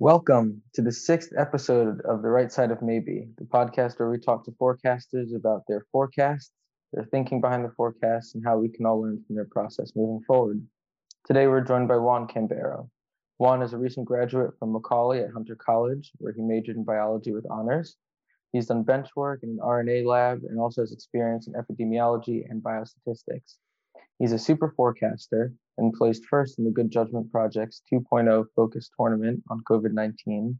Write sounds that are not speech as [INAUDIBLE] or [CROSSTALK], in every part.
Welcome to the sixth episode of The Right Side of Maybe, the podcast where we talk to forecasters about their forecasts, their thinking behind the forecasts, and how we can all learn from their process moving forward. Today we're joined by Juan Cambero. Juan is a recent graduate from Macaulay at Hunter College, where he majored in biology with honors. He's done bench work in an RNA lab and also has experience in epidemiology and biostatistics. He's a super forecaster and placed first in the Good Judgment Project's 2.0 focus tournament on COVID 19.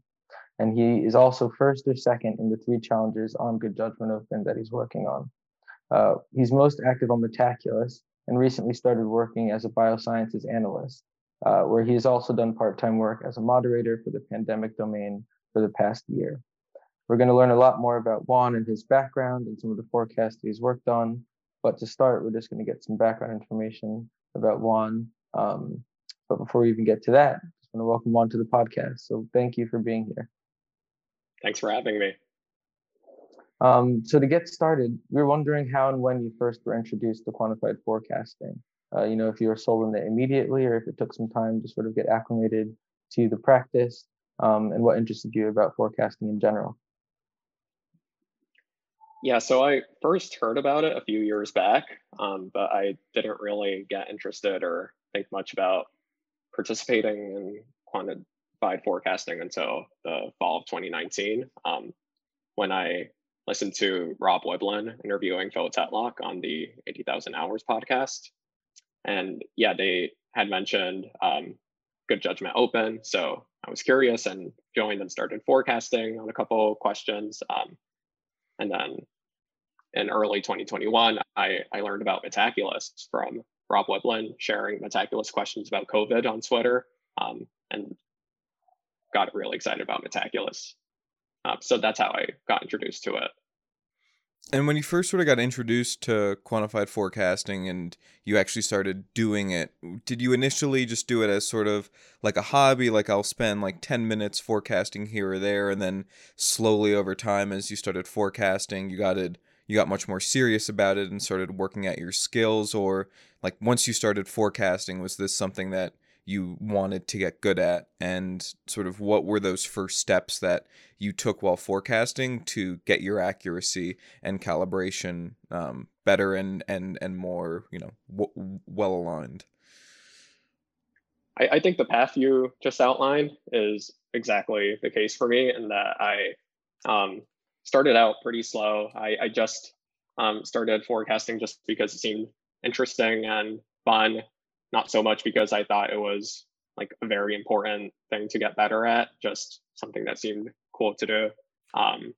And he is also first or second in the three challenges on Good Judgment Open that he's working on. Uh, he's most active on Metaculus and recently started working as a biosciences analyst, uh, where he has also done part time work as a moderator for the pandemic domain for the past year. We're going to learn a lot more about Juan and his background and some of the forecasts he's worked on. But to start, we're just going to get some background information about Juan. Um, but before we even get to that, I just want to welcome Juan to the podcast. So thank you for being here. Thanks for having me. Um, so to get started, we were wondering how and when you first were introduced to quantified forecasting. Uh, you know, if you were sold on it immediately or if it took some time to sort of get acclimated to the practice um, and what interested you about forecasting in general. Yeah, so I first heard about it a few years back, um, but I didn't really get interested or think much about participating in quantified forecasting until the fall of 2019, um, when I listened to Rob Wiblin interviewing Phil Tetlock on the 80,000 Hours podcast. And yeah, they had mentioned um, Good Judgment Open. So I was curious and joined and started forecasting on a couple questions. Um, and then in early 2021, I, I learned about Metaculus from Rob Wiblin sharing Metaculus questions about COVID on Twitter um, and got really excited about Metaculus. Uh, so that's how I got introduced to it. And when you first sort of got introduced to quantified forecasting and you actually started doing it, did you initially just do it as sort of like a hobby, like I'll spend like 10 minutes forecasting here or there, and then slowly over time, as you started forecasting, you got it you got much more serious about it and started working at your skills or like once you started forecasting was this something that you wanted to get good at? And sort of what were those first steps that you took while forecasting to get your accuracy and calibration um, better and and and more you know w- well aligned? I, I think the path you just outlined is exactly the case for me in that i um, started out pretty slow. I, I just um, started forecasting just because it seemed interesting and fun, not so much because I thought it was like a very important thing to get better at, just something that seemed cool to do. Um,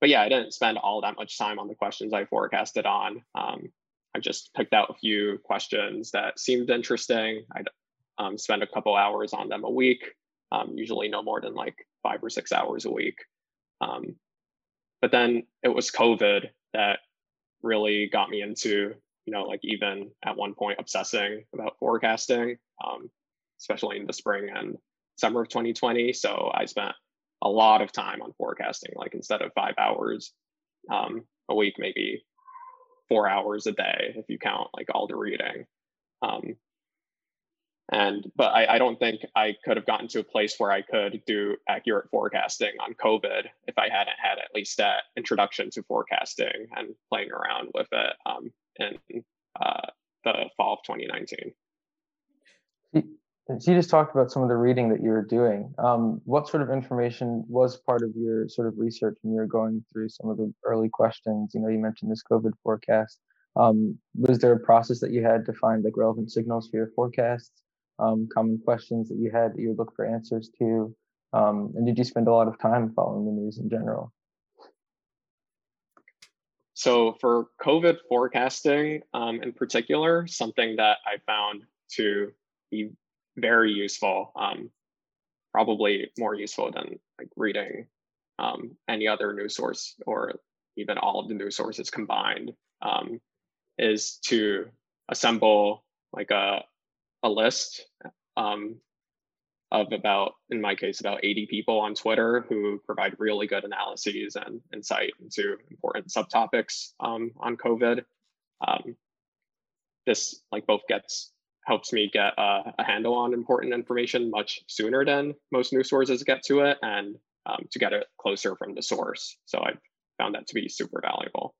but yeah, I didn't spend all that much time on the questions I forecasted on. Um, I just picked out a few questions that seemed interesting. I'd um, spend a couple hours on them a week, um, usually no more than like five or six hours a week. But then it was COVID that really got me into, you know, like even at one point obsessing about forecasting, um, especially in the spring and summer of 2020. So I spent a lot of time on forecasting, like instead of five hours um, a week, maybe four hours a day if you count like all the reading. Um, and but I, I don't think I could have gotten to a place where I could do accurate forecasting on COVID if I hadn't had at least that introduction to forecasting and playing around with it um, in uh, the fall of 2019. So you just talked about some of the reading that you were doing. Um, what sort of information was part of your sort of research when you were going through some of the early questions? You know, you mentioned this COVID forecast. Um, was there a process that you had to find like relevant signals for your forecasts? Um, common questions that you had that you would look for answers to? Um, and did you spend a lot of time following the news in general? So, for COVID forecasting um, in particular, something that I found to be very useful, um, probably more useful than like reading um, any other news source or even all of the news sources combined, um, is to assemble like a, a list um, of about, in my case, about 80 people on Twitter who provide really good analyses and insight into important subtopics um, on COVID. Um, this like both gets helps me get a, a, handle on important information much sooner than most news sources get to it and um, to get it closer from the source. So I found that to be super valuable.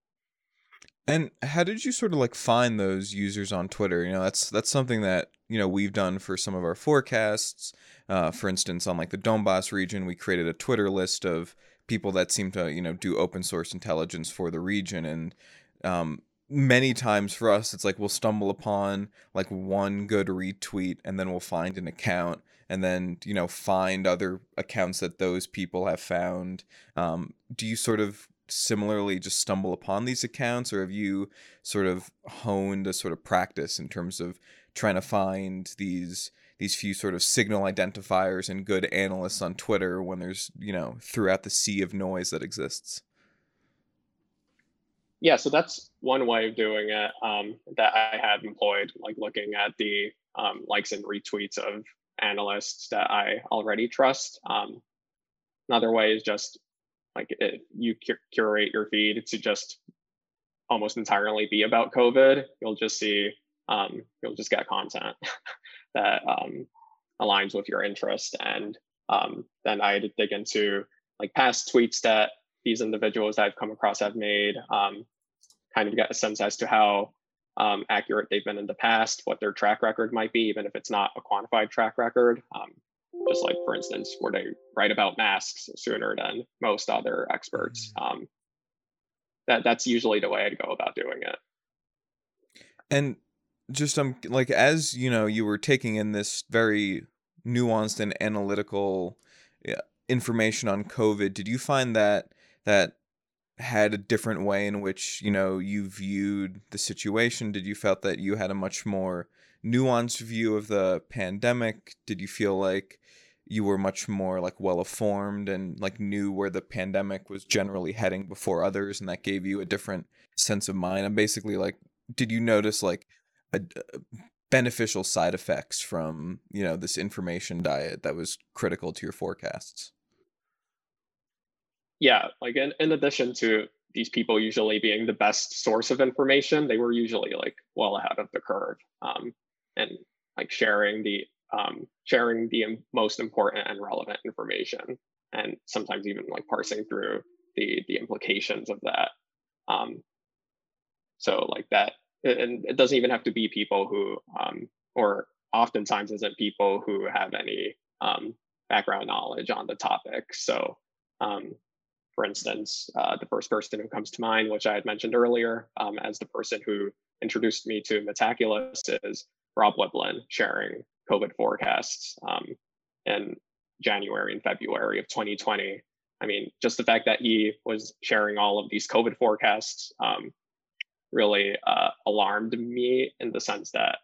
And how did you sort of like find those users on Twitter? You know, that's that's something that you know we've done for some of our forecasts. Uh, for instance, on like the Donbass region, we created a Twitter list of people that seem to you know do open source intelligence for the region, and um, many times for us, it's like we'll stumble upon like one good retweet, and then we'll find an account, and then you know find other accounts that those people have found. Um, do you sort of similarly just stumble upon these accounts or have you sort of honed a sort of practice in terms of trying to find these these few sort of signal identifiers and good analysts on Twitter when there's, you know, throughout the sea of noise that exists? Yeah, so that's one way of doing it um, that I have employed, like looking at the um, likes and retweets of analysts that I already trust. Um, another way is just like it, you curate your feed to just almost entirely be about COVID. You'll just see, um, you'll just get content [LAUGHS] that um, aligns with your interest. And um, then I had to dig into like past tweets that these individuals I've come across have made, um, kind of get a sense as to how um, accurate they've been in the past, what their track record might be, even if it's not a quantified track record. Just like for instance where they write about masks sooner than most other experts mm-hmm. um, that that's usually the way i'd go about doing it and just um like as you know you were taking in this very nuanced and analytical information on covid did you find that that had a different way in which you know you viewed the situation did you felt that you had a much more nuanced view of the pandemic? Did you feel like you were much more like well informed and like knew where the pandemic was generally heading before others and that gave you a different sense of mind? And basically like did you notice like a, a beneficial side effects from you know this information diet that was critical to your forecasts? Yeah like in, in addition to these people usually being the best source of information they were usually like well ahead of the curve. Um, and like sharing the um, sharing the most important and relevant information, and sometimes even like parsing through the the implications of that. Um, so like that, and it doesn't even have to be people who, um, or oftentimes isn't people who have any um, background knowledge on the topic. So, um, for instance, uh, the first person who comes to mind, which I had mentioned earlier, um, as the person who introduced me to Metaculus, is Rob Wiblin sharing COVID forecasts um, in January and February of 2020. I mean, just the fact that he was sharing all of these COVID forecasts um, really uh, alarmed me in the sense that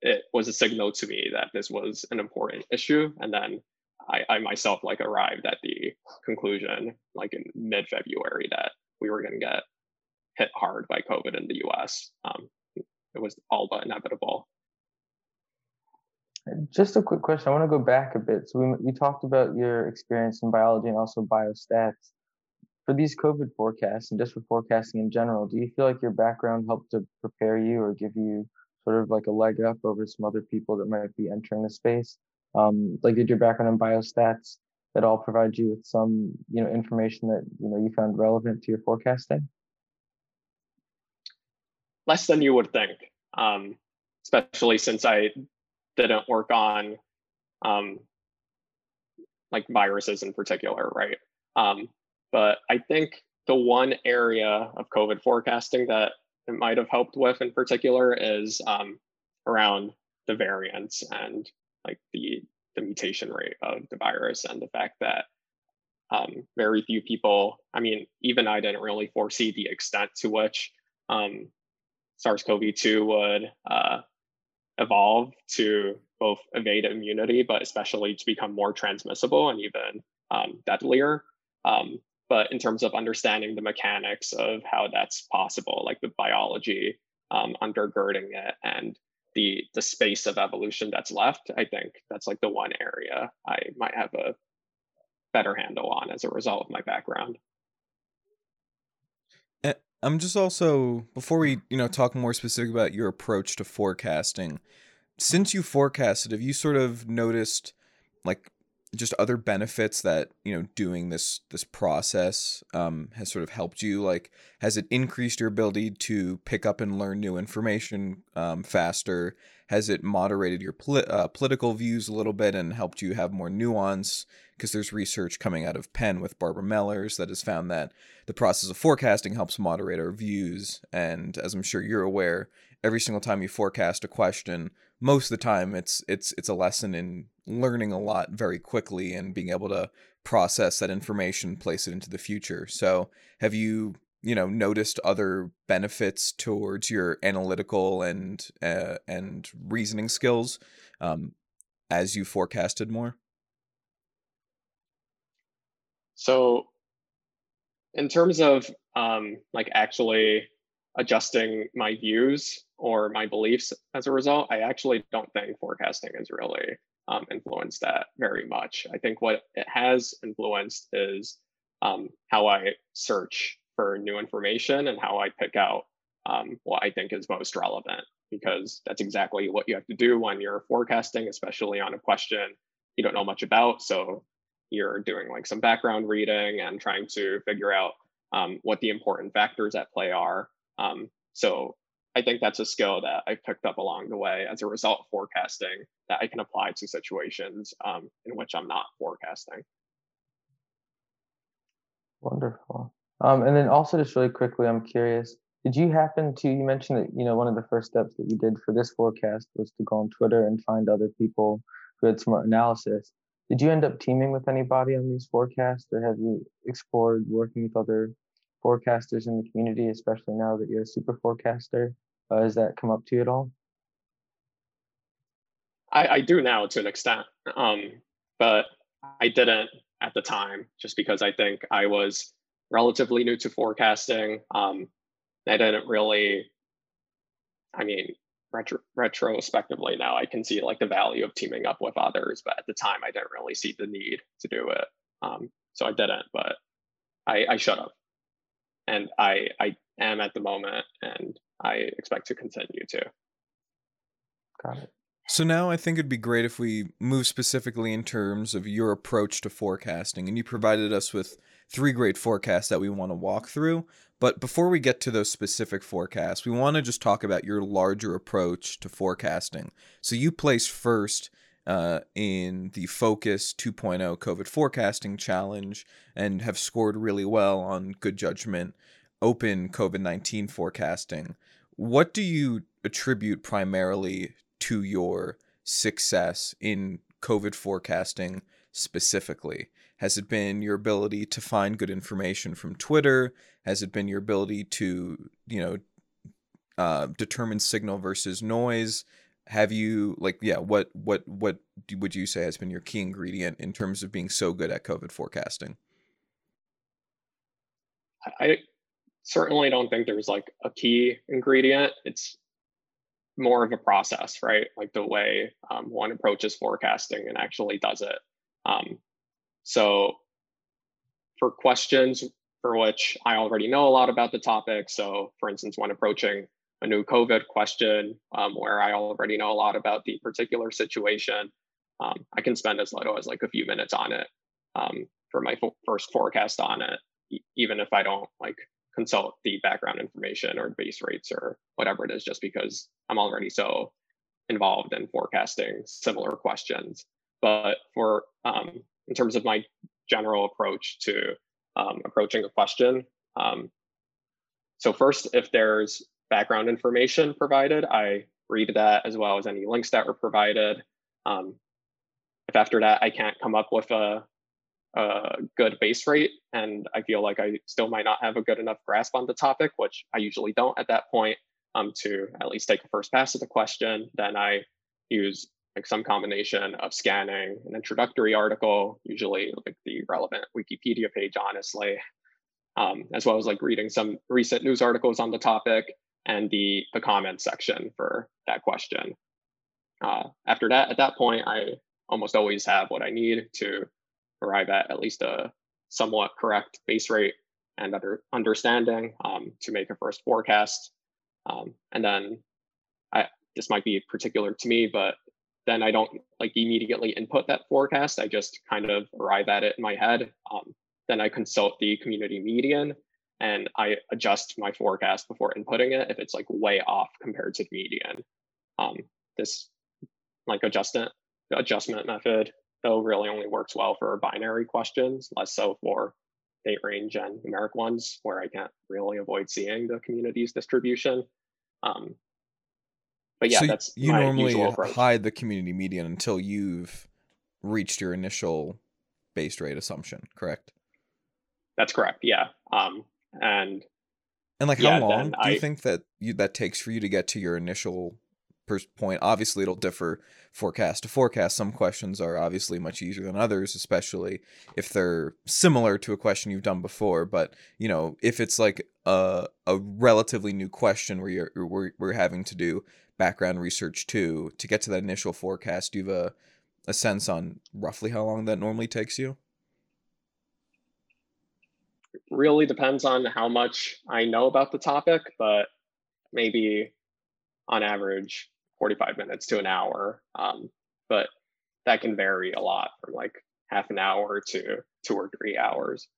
it was a signal to me that this was an important issue. And then I, I myself like arrived at the conclusion, like in mid-February, that we were going to get hit hard by COVID in the U.S. Um, it was all but inevitable. Just a quick question. I want to go back a bit. So we you talked about your experience in biology and also biostats. For these COVID forecasts and just for forecasting in general, do you feel like your background helped to prepare you or give you sort of like a leg up over some other people that might be entering the space? Um, like did your background in biostats that all provide you with some you know information that you know you found relevant to your forecasting? Less than you would think, um, especially since I didn't work on um, like viruses in particular, right? Um, but I think the one area of COVID forecasting that it might have helped with in particular is um, around the variants and like the the mutation rate of the virus and the fact that um, very few people, I mean, even I didn't really foresee the extent to which um, SARS-CoV-2 would uh, evolve to both evade immunity, but especially to become more transmissible and even um, deadlier. Um, but in terms of understanding the mechanics of how that's possible, like the biology um, undergirding it and the the space of evolution that's left, I think that's like the one area I might have a better handle on as a result of my background. I'm just also before we you know talk more specific about your approach to forecasting. since you forecasted, have you sort of noticed like just other benefits that you know doing this this process um, has sort of helped you? Like has it increased your ability to pick up and learn new information um, faster? Has it moderated your poli- uh, political views a little bit and helped you have more nuance? Because there's research coming out of penn with barbara mellers that has found that the process of forecasting helps moderate our views and as i'm sure you're aware every single time you forecast a question most of the time it's it's it's a lesson in learning a lot very quickly and being able to process that information place it into the future. So have you you know noticed other benefits towards your analytical and uh, and reasoning skills um, as you forecasted more? So in terms of um, like actually adjusting my views or my beliefs as a result, I actually don't think forecasting is really um, influenced that very much. I think what it has influenced is um, how I search for new information and how I pick out um, what I think is most relevant, because that's exactly what you have to do when you're forecasting, especially on a question you don't know much about. So you're doing like some background reading and trying to figure out um, what the important factors at play are um, so I think that's a skill that I picked up along the way as a result forecasting that I can apply to situations um, in which I'm not forecasting. Wonderful. Um, and then also just really quickly, I'm curious, did you happen to, you mentioned that, you know, one of the first steps that you did for this forecast was to go on Twitter and find other people who had smart analysis. Did you end up teaming with anybody on these forecasts or have you explored working with other forecasters in the community, especially now that you're a super forecaster? Uh, has that come up to you at all? I, I do now to an extent, um, but I didn't at the time just because I think I was relatively new to forecasting. Um, I didn't really, I mean, retro, retrospectively now I can see like the value of teaming up with others, but at the time I didn't really see the need to do it. Um, so I didn't, but I, I should have and I I am at the moment, and I expect to continue to. Got it. So now I think it'd be great if we move specifically in terms of your approach to forecasting, and you provided us with three great forecasts that we want to walk through. But before we get to those specific forecasts, we want to just talk about your larger approach to forecasting. So you placed first uh, in the Focus 2.0 COVID forecasting challenge and have scored really well on good judgment open COVID 19 forecasting. What do you attribute primarily to your success in COVID forecasting specifically? Has it been your ability to find good information from Twitter? Has it been your ability to, you know, uh, determine signal versus noise? have you like yeah what what what would you say has been your key ingredient in terms of being so good at covid forecasting i certainly don't think there's like a key ingredient. It's more of a process right? Like the way um, one approaches forecasting and actually does it. Um, so for questions for which i already know a lot about the topic so for instance when approaching a new COVID question um, where I already know a lot about the particular situation, um, I can spend as little as like a few minutes on it um, for my first forecast on it, e- even if I don't like consult the background information or base rates or whatever it is, just because I'm already so involved in forecasting similar questions. But for um, in terms of my general approach to um, approaching a question, um, so first, if there's background information provided. I read that as well as any links that were provided. Um, if after that I can't come up with a, a, good base rate and I feel like I still might not have a good enough grasp on the topic, which I usually don't at that point, um, to at least take a first pass at the question, then I use like some combination of scanning an introductory article, usually like the relevant Wikipedia page, honestly, um, as well as like reading some recent news articles on the topic and the, the comment section for that question. Uh, after that, at that point, I almost always have what I need to arrive at at least a somewhat correct base rate and under, understanding um, to make a first forecast. Um, and then I, this might be particular to me, but then I don't like immediately input that forecast. I just kind of arrive at it in my head. Um, then I consult the community median and I adjust my forecast before inputting it if it's like way off compared to the median. Um, this like adjustment adjustment method though really only works well for binary questions, less so for date range and numeric ones where I can't really avoid seeing the community's distribution. Um, but yeah, so that's you normally hide the community median until you've reached your initial base rate assumption, correct? That's correct. Yeah. Um, and and like yeah, how long do I, you think that you that takes for you to get to your initial point? Obviously, it'll differ forecast to forecast. Some questions are obviously much easier than others, especially if they're similar to a question you've done before. But you know, if it's like a a relatively new question where you're we're, we're having to do background research too to get to that initial forecast, do you have a a sense on roughly how long that normally takes you? really depends on how much I know about the topic, but maybe on average 45 minutes to an hour. Um, but that can vary a lot from like half an hour to two or three hours.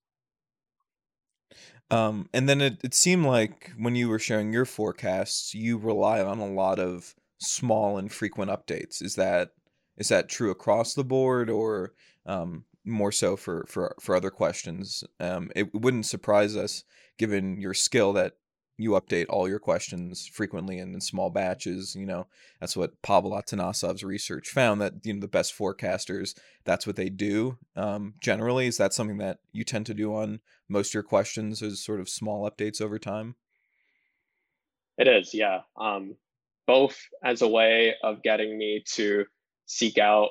Um, and then it, it seemed like when you were sharing your forecasts, you rely on a lot of small and frequent updates. Is that is that true across the board, or um, more so for for for other questions. Um, it wouldn't surprise us, given your skill, that you update all your questions frequently and in small batches. You know, that's what Pavel Atanasov's research found that you know the best forecasters that's what they do. Um, generally, is that something that you tend to do on most of your questions? Is sort of small updates over time. It is, yeah. Um, both as a way of getting me to seek out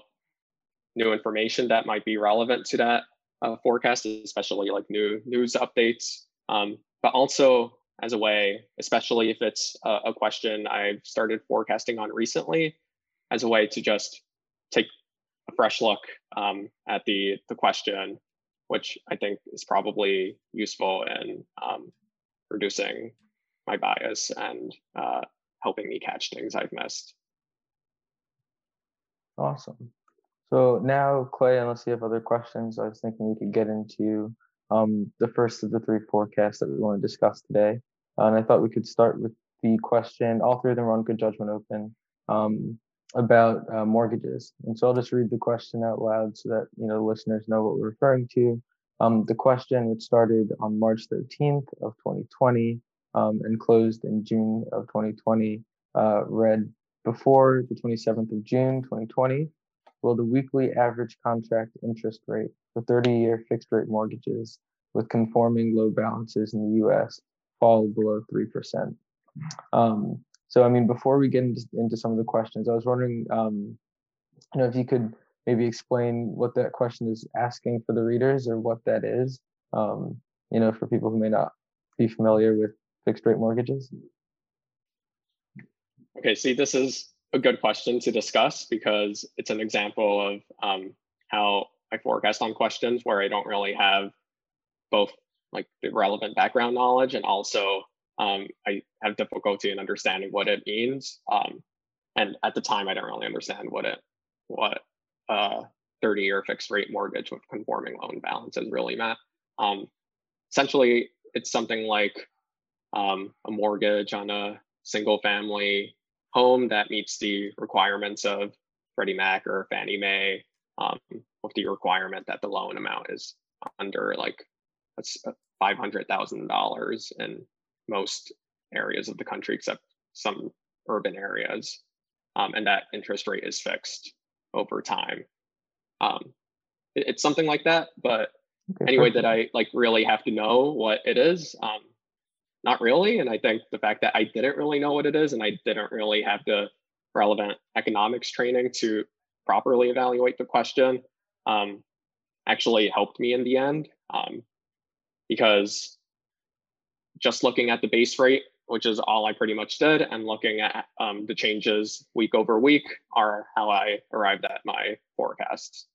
new information that might be relevant to that uh, forecast, especially like new news updates. Um, but also as a way, especially if it's a, a, question I've started forecasting on recently, as a way to just take a fresh look um, at the the question, which I think is probably useful in um, reducing my bias and uh, helping me catch things I've missed. Awesome. So now, Clay, unless you have other questions, I was thinking we could get into um, the first of the three forecasts that we want to discuss today. And I thought we could start with the question, all three of them are on Good Judgment Open, um, about uh, mortgages. And so I'll just read the question out loud so that you know listeners know what we're referring to. Um, the question, which started on March 13th of 2020 um, and closed in June of 2020, uh, read before the 27th of June 2020 will the weekly average contract interest rate for 30-year fixed-rate mortgages with conforming loan balances in the U.S. fall below 3%. Um, so, I mean, before we get into, into, some of the questions, I was wondering, um, you know, if you could maybe explain what that question is asking for the readers or what that is, um, you know, for people who may not be familiar with fixed rate mortgages. Okay, see, this is a good question to discuss because it's an example of um, how I forecast on questions where I don't really have both like the relevant background knowledge and also um, I have difficulty in understanding what it means. Um, and at the time, I didn't really understand what it what a 30 year fixed rate mortgage with conforming loan balances really meant. Um, essentially, it's something like um, a mortgage on a single family home that meets the requirements of Freddie Mac or Fannie Mae, um, with the requirement that the loan amount is under like five hundred thousand dollars in most areas of the country, except some urban areas, um, and that interest rate is fixed over time. Um, it, it's something like that, but okay, anyway, that I like really have to know what it is. Um, not really. And I think the fact that I didn't really know what it is and I didn't really have the relevant economics training to properly evaluate the question um, actually helped me in the end um, because just looking at the base rate, which is all I pretty much did, and looking at um, the changes week over week are how I arrived at my forecasts.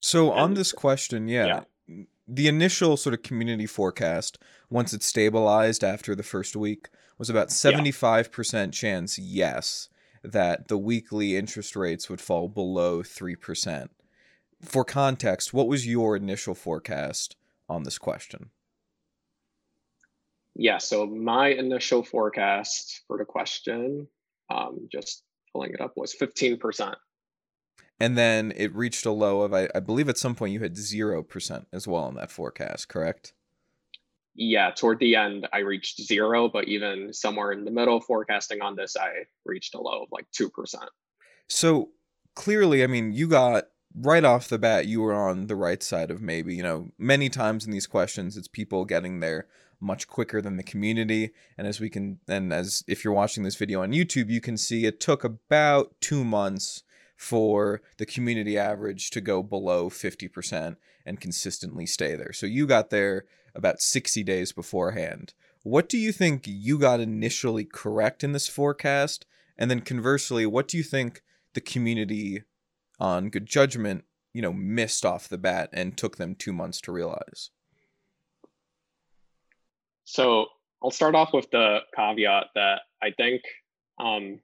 So and, on this question, yeah, yeah, the initial sort of community forecast, once it stabilized after the first week, was about 75% yeah. chance yes. that the weekly interest rates would fall below 3%. For context, what was your initial forecast on this question? Yeah, so my initial forecast for the question, um, just pulling it up, was 15%. And then it reached a low of, I, I believe at some point you had 0% as well in that forecast, correct? Yeah, toward the end, I reached zero, but even somewhere in the middle, forecasting on this, I reached a low of like 2%. So clearly, I mean, you got right off the bat, you were on the right side of maybe. You know, many times in these questions, it's people getting there much quicker than the community. And as we can, and as if you're watching this video on YouTube, you can see it took about two months for the community average to go below 50% and consistently stay there. So you got there about 60 days beforehand. What do you think you got initially correct in this forecast? And then conversely, what do you think the community on good judgment, you know, missed off the bat and took them two months to realize? So I'll start off with the caveat that I think um,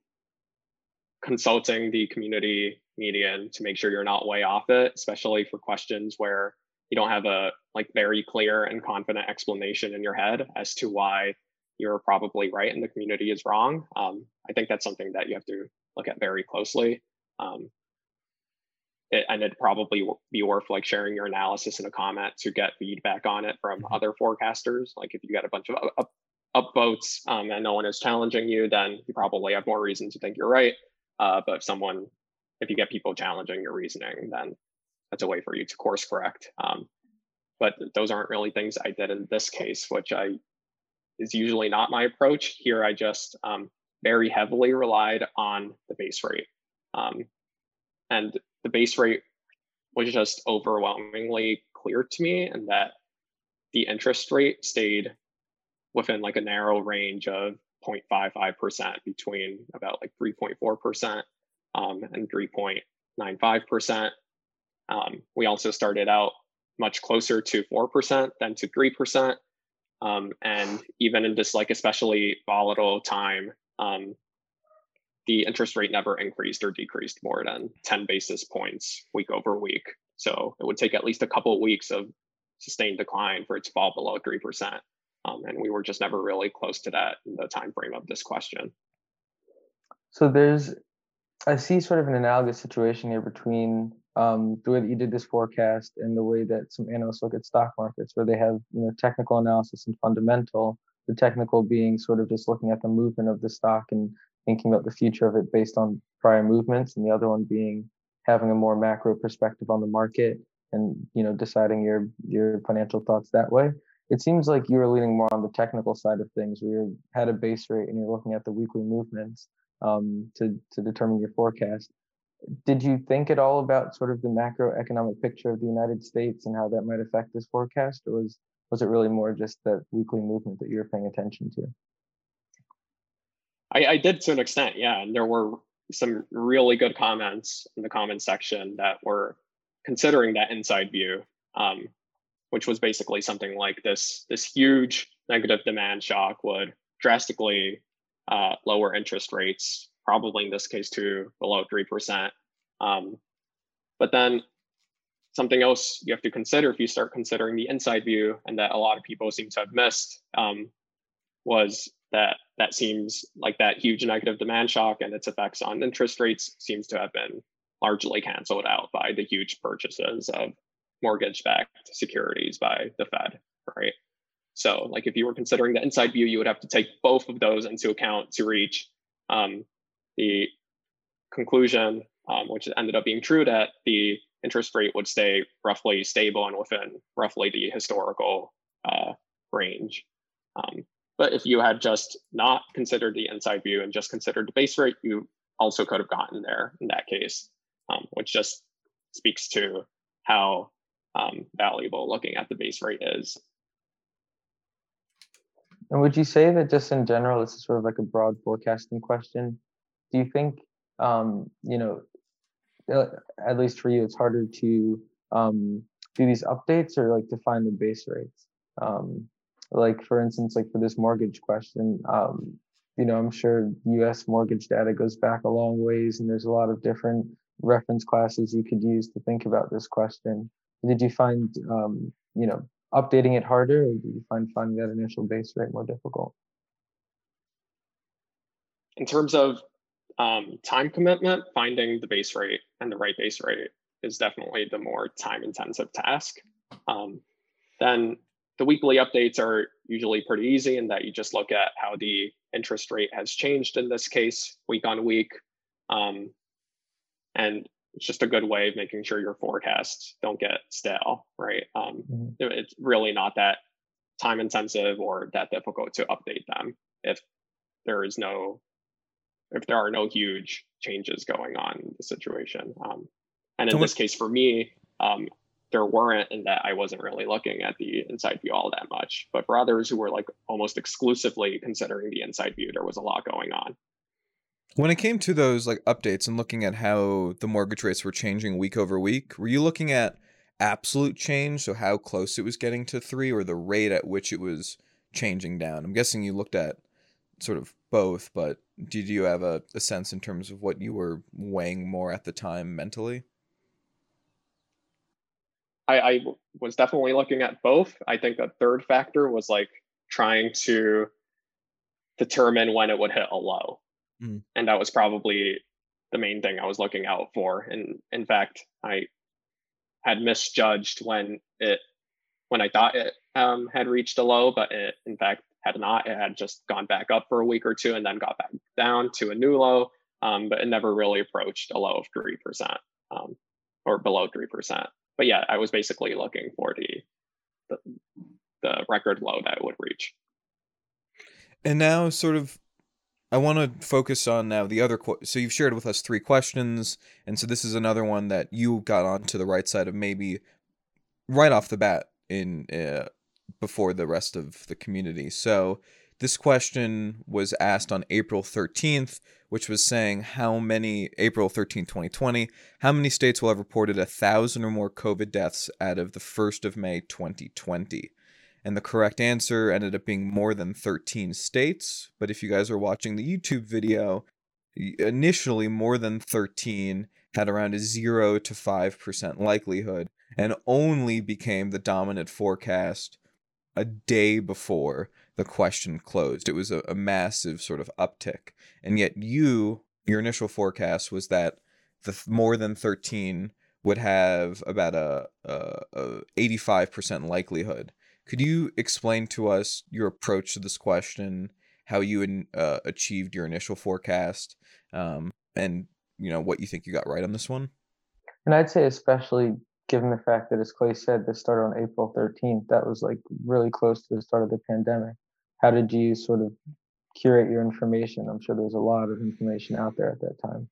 consulting the community median to make sure you're not way off it, especially for questions where you don't have a like very clear and confident explanation in your head as to why you're probably right and the community is wrong. Um, I think that's something that you have to look at very closely. Um, it, and it'd probably be worth like sharing your analysis in a comment to get feedback on it from mm-hmm. other forecasters. Like if you got a bunch of up, up votes um, and no one is challenging you, then you probably have more reason to think you're right. Uh, but if someone, if you get people challenging your reasoning, then that's a way for you to course correct. Um, but those aren't really things I did in this case, which I is usually not my approach. Here, I just um, very heavily relied on the base rate. Um, and the base rate was just overwhelmingly clear to me, and that the interest rate stayed within like a narrow range of 0.55% between about like 3.4% um, and 3.95%. Um, we also started out much closer to 4% than to 3%. Um, and even in this like especially volatile time, um, the interest rate never increased or decreased more than 10 basis points week over week. So it would take at least a couple of weeks of sustained decline for it to fall below 3%. Um, and we were just never really close to that in the time frame of this question. So there's, I see sort of an analogous situation here between um, the way that you did this forecast and the way that some analysts look at stock markets, where they have you know technical analysis and fundamental. The technical being sort of just looking at the movement of the stock and thinking about the future of it based on prior movements, and the other one being having a more macro perspective on the market and you know deciding your your financial thoughts that way. It seems like you were leaning more on the technical side of things, where you had a base rate and you're looking at the weekly movements um, to to determine your forecast did you think at all about sort of the macroeconomic picture of the United States and how that might affect this forecast, or was was it really more just that weekly movement that you were paying attention to? I, I did to an extent, yeah, and there were some really good comments in the comment section that were considering that inside view, um, which was basically something like this: this huge negative demand shock would drastically uh, lower interest rates probably in this case to below 3%. Um, but then something else you have to consider if you start considering the inside view and that a lot of people seem to have missed um, was that that seems like that huge negative demand shock and its effects on interest rates seems to have been largely canceled out by the huge purchases of mortgage-backed securities by the Fed, right? So, like if you were considering the inside view, you would have to take both of those into account to reach um, the conclusion, um, which ended up being true, that the interest rate would stay roughly stable and within roughly the historical uh, range. Um, but if you had just not considered the inside view and just considered the base rate, you also could have gotten there in that case, um, which just speaks to how um, valuable looking at the base rate is. And would you say that just in general, this is sort of like a broad forecasting question? do you think um, you know uh, at least for you it's harder to um, do these updates or like to find the base rates um, like for instance like for this mortgage question um, you know, I'm sure US mortgage data goes back a long ways and there's a lot of different reference classes you could use to think about this question. Did you find, um, you know, updating it harder or did you find finding that initial base rate more difficult? In terms of um, time commitment, finding the base rate and the right base rate is definitely the more time intensive task. Um, then the weekly updates are usually pretty easy in that you just look at how the interest rate has changed in this case week on week. Um, and it's just a good way of making sure your forecasts don't get stale, right? Um, mm-hmm. It's really not that time intensive or that difficult to update them if there is no if there are no huge changes going on in the situation. Um, and in so this case, for me, um, there weren't and that I wasn't really looking at the inside view all that much. But for others who were like almost exclusively considering the inside view, there was a lot going on. When it came to those like updates and looking at how the mortgage rates were changing week over week, were you looking at absolute change, so how close it was getting to three, or the rate at which it was changing down? I'm guessing you looked at sort of both, but did you have a, a sense in terms of what you were weighing more at the time mentally? I, I was definitely looking at both. I think a third factor was like trying to determine when it would hit a low. Mm. And that was probably the main thing I was looking out for. And in fact, I had misjudged when it when I thought it um, had reached a low, but it in fact had not. It had just gone back up for a week or two and then got back down to a new low, um, but it never really approached a low of three percent um, or below three percent but yeah, I was basically looking for the, the the record low that it would reach. And now, sort of, I want to focus on now the other. So you've shared with us three questions, and so this is another one that you got on to the right side of maybe right off the bat in uh, before the rest of the community. So this question was asked on April 13th, which was saying how many, April 13, 2020, how many states will have reported a thousand or more COVID deaths out of the 1st of May 2020? And the correct answer ended up being more than 13 states. But if you guys are watching the YouTube video, initially more than 13 had around a 0 to 5% likelihood and only became the dominant forecast a day before the question closed. It was a, a massive sort of uptick. And yet, you, your initial forecast was that the th- more than 13 would have about a, a, a 85% likelihood. Could you explain to us your approach to this question, how you in, uh, achieved your initial forecast, um, and you know what you think you got right on this one? And I'd say especially given the fact that, as Clay said, this started on April 13th, that was like really close to the start of the pandemic how did you sort of curate your information? I'm sure there's a lot of information out there at that time.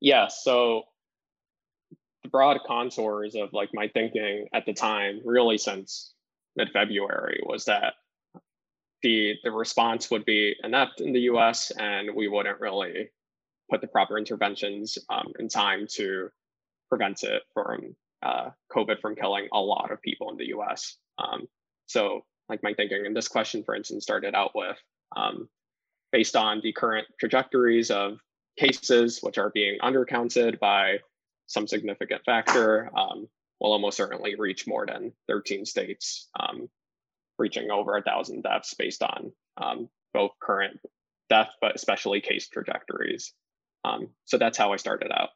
Yeah, so the broad contours of like my thinking at the time, really since mid-February, was that the the response would be inept in the U.S. and we wouldn't really put the proper interventions um, in time to prevent it from uh, COVID from killing a lot of people in the U.S. Um, so like my thinking in this question, for instance, started out with um, based on the current trajectories of cases, which are being undercounted by some significant factor, um, will almost certainly reach more than 13 states, um, reaching over a thousand deaths based on um, both current death, but especially case trajectories. Um, so that's how I started out.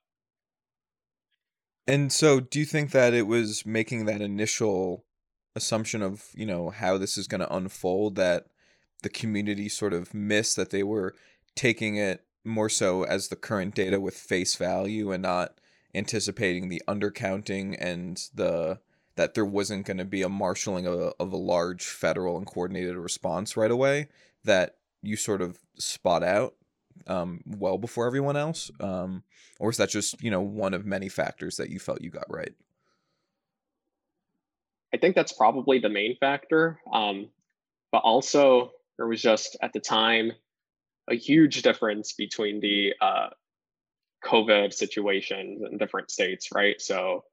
And so, do you think that it was making that initial assumption of you know how this is going to unfold that the community sort of missed that they were taking it more so as the current data with face value and not anticipating the undercounting and the that there wasn't going to be a marshaling of a, of a large federal and coordinated response right away that you sort of spot out um, well before everyone else um, or is that just you know one of many factors that you felt you got right I think that's probably the main factor. Um, but also, there was just at the time a huge difference between the uh, COVID situations in different states, right? So,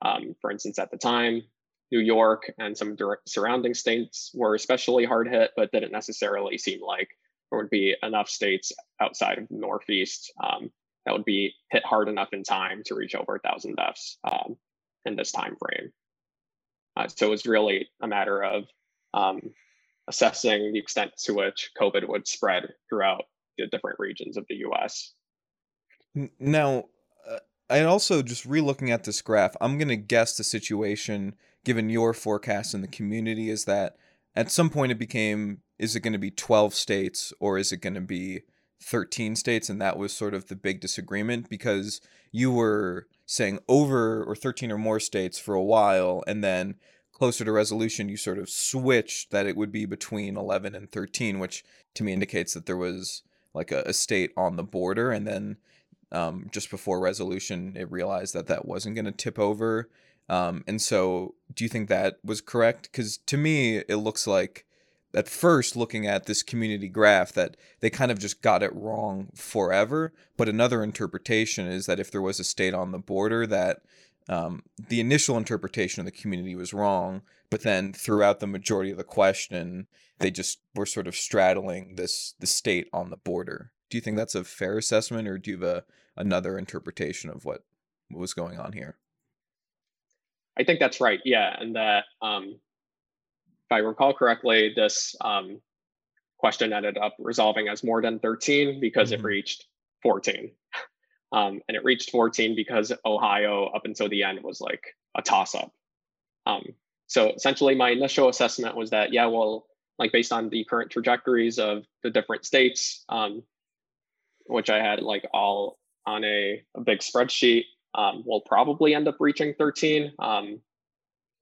um, for instance, at the time, New York and some surrounding states were especially hard hit, but didn't necessarily seem like there would be enough states outside of the Northeast um, that would be hit hard enough in time to reach over a thousand deaths um, in this time frame. Uh, so it was really a matter of um, assessing the extent to which COVID would spread throughout the different regions of the U.S. Now, uh, I also just re-looking at this graph, I'm going to guess the situation, given your forecast in the community, is that at some point it became, is it going to be 12 states or is it going to be 13 states? And that was sort of the big disagreement because you were saying over or 13 or more states for a while, and then closer to resolution, you sort of switched that it would be between 11 and 13, which to me indicates that there was like a, a state on the border, and then um, just before resolution, it realized that that wasn't going to tip over. Um, and so, do you think that was correct? Because to me, it looks like at first looking at this community graph that they kind of just got it wrong forever. But another interpretation is that if there was a state on the border, that um, the initial interpretation of the community was wrong, but then throughout the majority of the question, they just were sort of straddling this the state on the border. Do you think that's a fair assessment, or do you have a, another interpretation of what, what was going on here? I think that's right. Yeah, and that um, if I recall correctly, this um, question ended up resolving as more than 13 because mm-hmm. it reached 14. [LAUGHS] Um, and it reached 14 because Ohio, up until the end, was like a toss up. Um, so essentially, my initial assessment was that, yeah, well, like based on the current trajectories of the different states, um, which I had like all on a, a big spreadsheet, um, we'll probably end up reaching 13, um,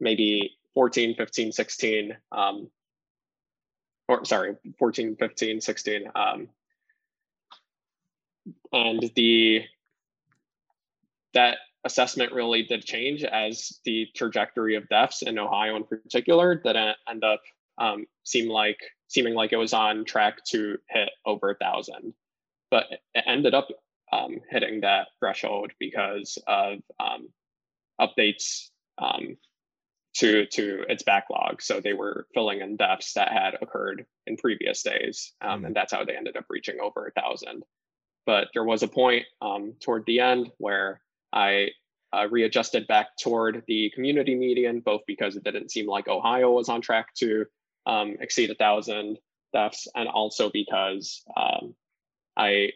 maybe 14, 15, 16, um, or sorry, 14, 15, 16. Um, and the that assessment really did change as the trajectory of deaths in Ohio in particular didn't end up um, seem like seeming like it was on track to hit over a thousand, but it ended up um, hitting that threshold because of um, updates um, to to its backlog. So they were filling in deaths that had occurred in previous days, mm-hmm. and that's how they ended up reaching over a thousand. But there was a point um, toward the end where I uh, readjusted back toward the community median, both because it didn't seem like Ohio was on track to um, exceed a thousand deaths, and also because um, I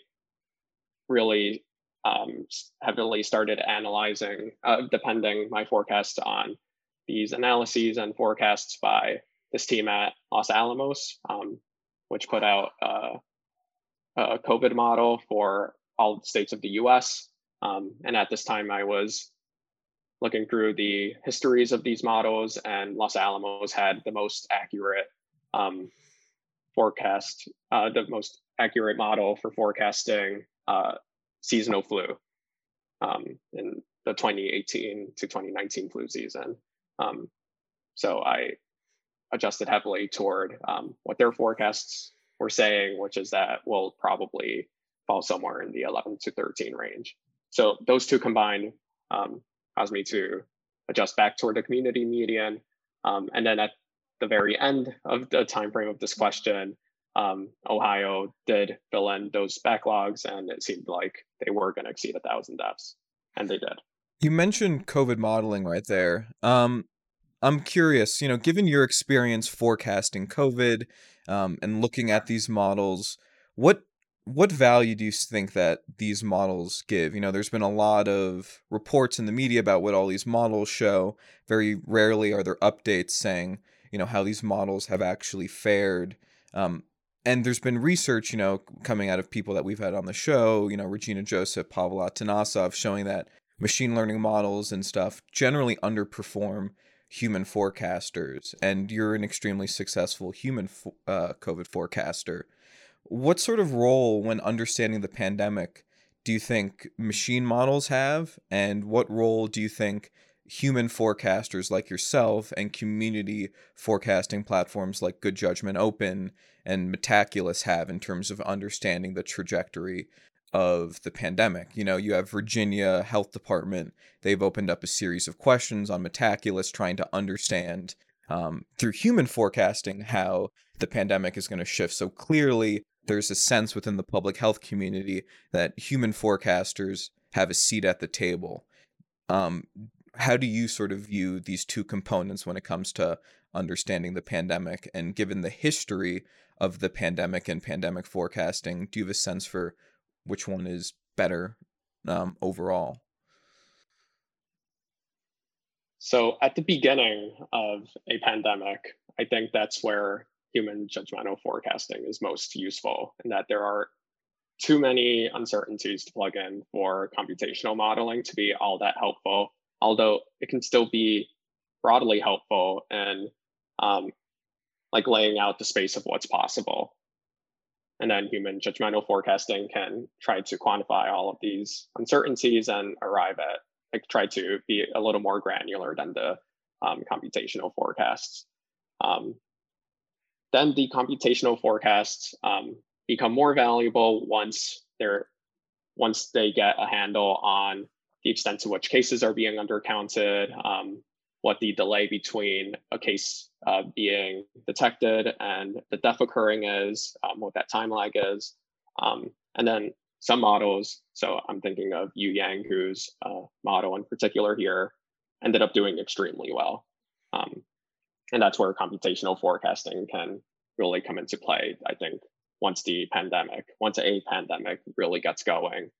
really um, heavily started analyzing, uh, depending my forecast on these analyses and forecasts by this team at Los Alamos, um, which put out uh, a COVID model for all states of the US um, and at this time, I was looking through the histories of these models, and Los Alamos had the most accurate um, forecast, uh, the most accurate model for forecasting uh, seasonal flu um, in the 2018 to 2019 flu season. Um, so I adjusted heavily toward um, what their forecasts were saying, which is that we'll probably fall somewhere in the 11 to 13 range. So those two combined um, caused me to adjust back toward the community median. Um, and then at the very end of the time frame of this question, um, Ohio did fill in those backlogs, and it seemed like they were going to exceed a thousand deaths, and they did. You mentioned COVID modeling right there. Um, I'm curious, you know, given your experience forecasting COVID um, and looking at these models, what what value do you think that these models give? You know, there's been a lot of reports in the media about what all these models show. Very rarely are there updates saying, you know, how these models have actually fared. Um, and there's been research, you know, coming out of people that we've had on the show, you know, Regina Joseph, Pavel Atanasov, showing that machine learning models and stuff generally underperform human forecasters. And you're an extremely successful human fo- uh, COVID forecaster. What sort of role, when understanding the pandemic, do you think machine models have? And what role do you think human forecasters like yourself and community forecasting platforms like Good Judgment Open and Metaculus have in terms of understanding the trajectory of the pandemic. You know, you have Virginia Health Department. They've opened up a series of questions on Metaculus trying to understand um, through human forecasting how the pandemic is going to shift. So clearly, there's a sense within the public health community that human forecasters have a seat at the table. Um, how do you sort of view these two components when it comes to understanding the pandemic? And given the history of the pandemic and pandemic forecasting, do you have a sense for which one is better um, overall? So, at the beginning of a pandemic, I think that's where human judgmental forecasting is most useful, and that there are too many uncertainties to plug in for computational modeling to be all that helpful, although it can still be broadly helpful and um, like laying out the space of what's possible. And then human judgmental forecasting can try to quantify all of these uncertainties and arrive at, like, try to be a little more granular than the um, computational forecasts. Um, then the computational forecasts um, become more valuable once they're once they get a handle on the extent to which cases are being undercounted, um, what the delay between a case uh, being detected and the death occurring is, um, what that time lag is. Um, and then some models, so I'm thinking of Youyang Gu's uh, model in particular here, ended up doing extremely well. Um, and that's where computational forecasting can really come into play, I think, once the pandemic, once a pandemic really gets going.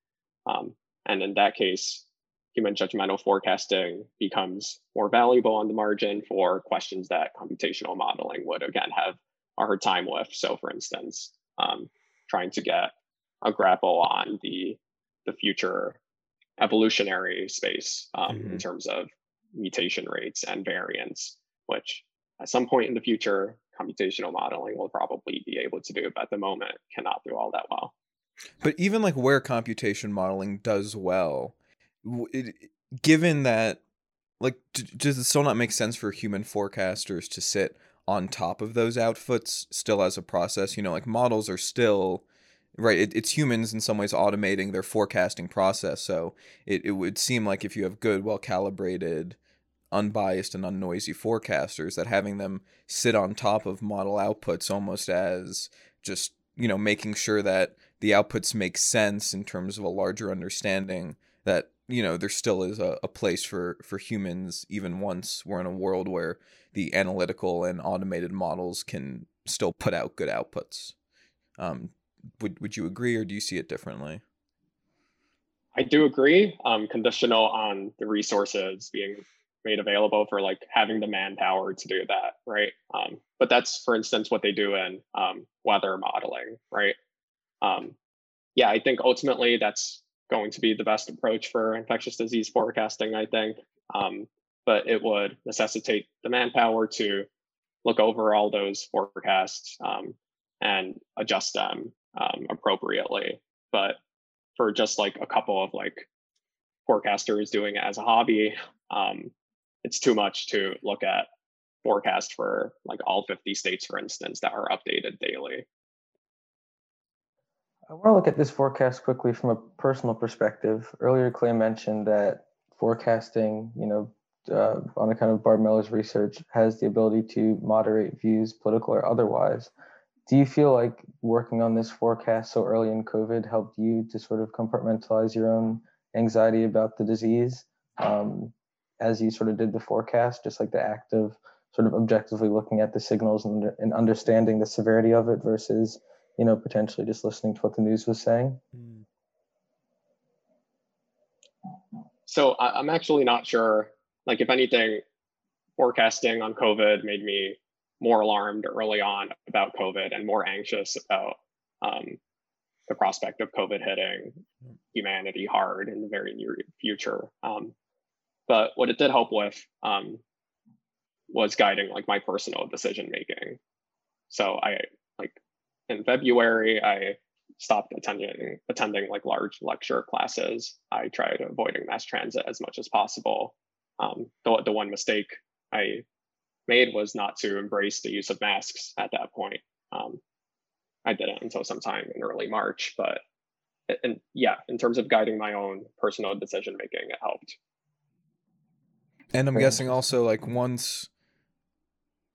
Um, and in that case, human judgmental forecasting becomes more valuable on the margin for questions that computational modeling would again have a hard time with. So, for instance, um, trying to get a grapple on the the future evolutionary space um, mm-hmm. in terms of mutation rates and variants, which at some point in the future, computational modeling will probably be able to do, but at the moment cannot do all that well. But even like where computation modeling does well, it, given that like does it still not make sense for human forecasters to sit on top of those outputs still as a process? You know like models are still right it, it's humans in some ways automating their forecasting process so it, it would seem like if you have good well calibrated unbiased and unnoisy forecasters that having them sit on top of model outputs almost as just you know making sure that the outputs make sense in terms of a larger understanding that you know there still is a, a place for for humans even once we're in a world where the analytical and automated models can still put out good outputs. Um, would would you agree or do you see it differently? I do agree um, conditional on the resources being made available for like having the manpower to do that right? Um, but that's for instance what they do in um, weather modeling right? Um, yeah i think ultimately that's going to be the best approach for infectious disease forecasting, I think. Um, but it would necessitate the manpower to look over all those forecasts um, and adjust them um, appropriately. But for just like a couple of like forecasters doing it as a hobby, um, it's too much to look at forecast for like all 50 states, for instance, that are updated daily. I want to look at this forecast quickly from a personal perspective. Earlier, Clay mentioned that forecasting, you know, uh, on account of Barb Mellers' research, has the ability to moderate views, political or otherwise. Do you feel like working on this forecast so early in COVID helped you to sort of compartmentalize your own anxiety about the disease um, as you sort of did the forecast, just like the act of sort of objectively looking at the signals and, and understanding the severity of it versus you know, potentially just listening to what the news was saying? Hmm. So I'm actually not sure. Like, if anything, forecasting on COVID made me more alarmed early on about COVID and more anxious about um, the prospect of COVID hitting humanity hard in the very near future. Um, but what it did help with um, was guiding like my personal decision making. So I like in February, I stopped attending attending like large lecture classes. I tried avoiding mass transit as much as possible. Um, the, the one mistake I made was not to embrace the use of masks at that point. Um, I didn't until sometime in early March, but and yeah, in terms of guiding my own personal decision making, it helped. And I'm guessing also like once,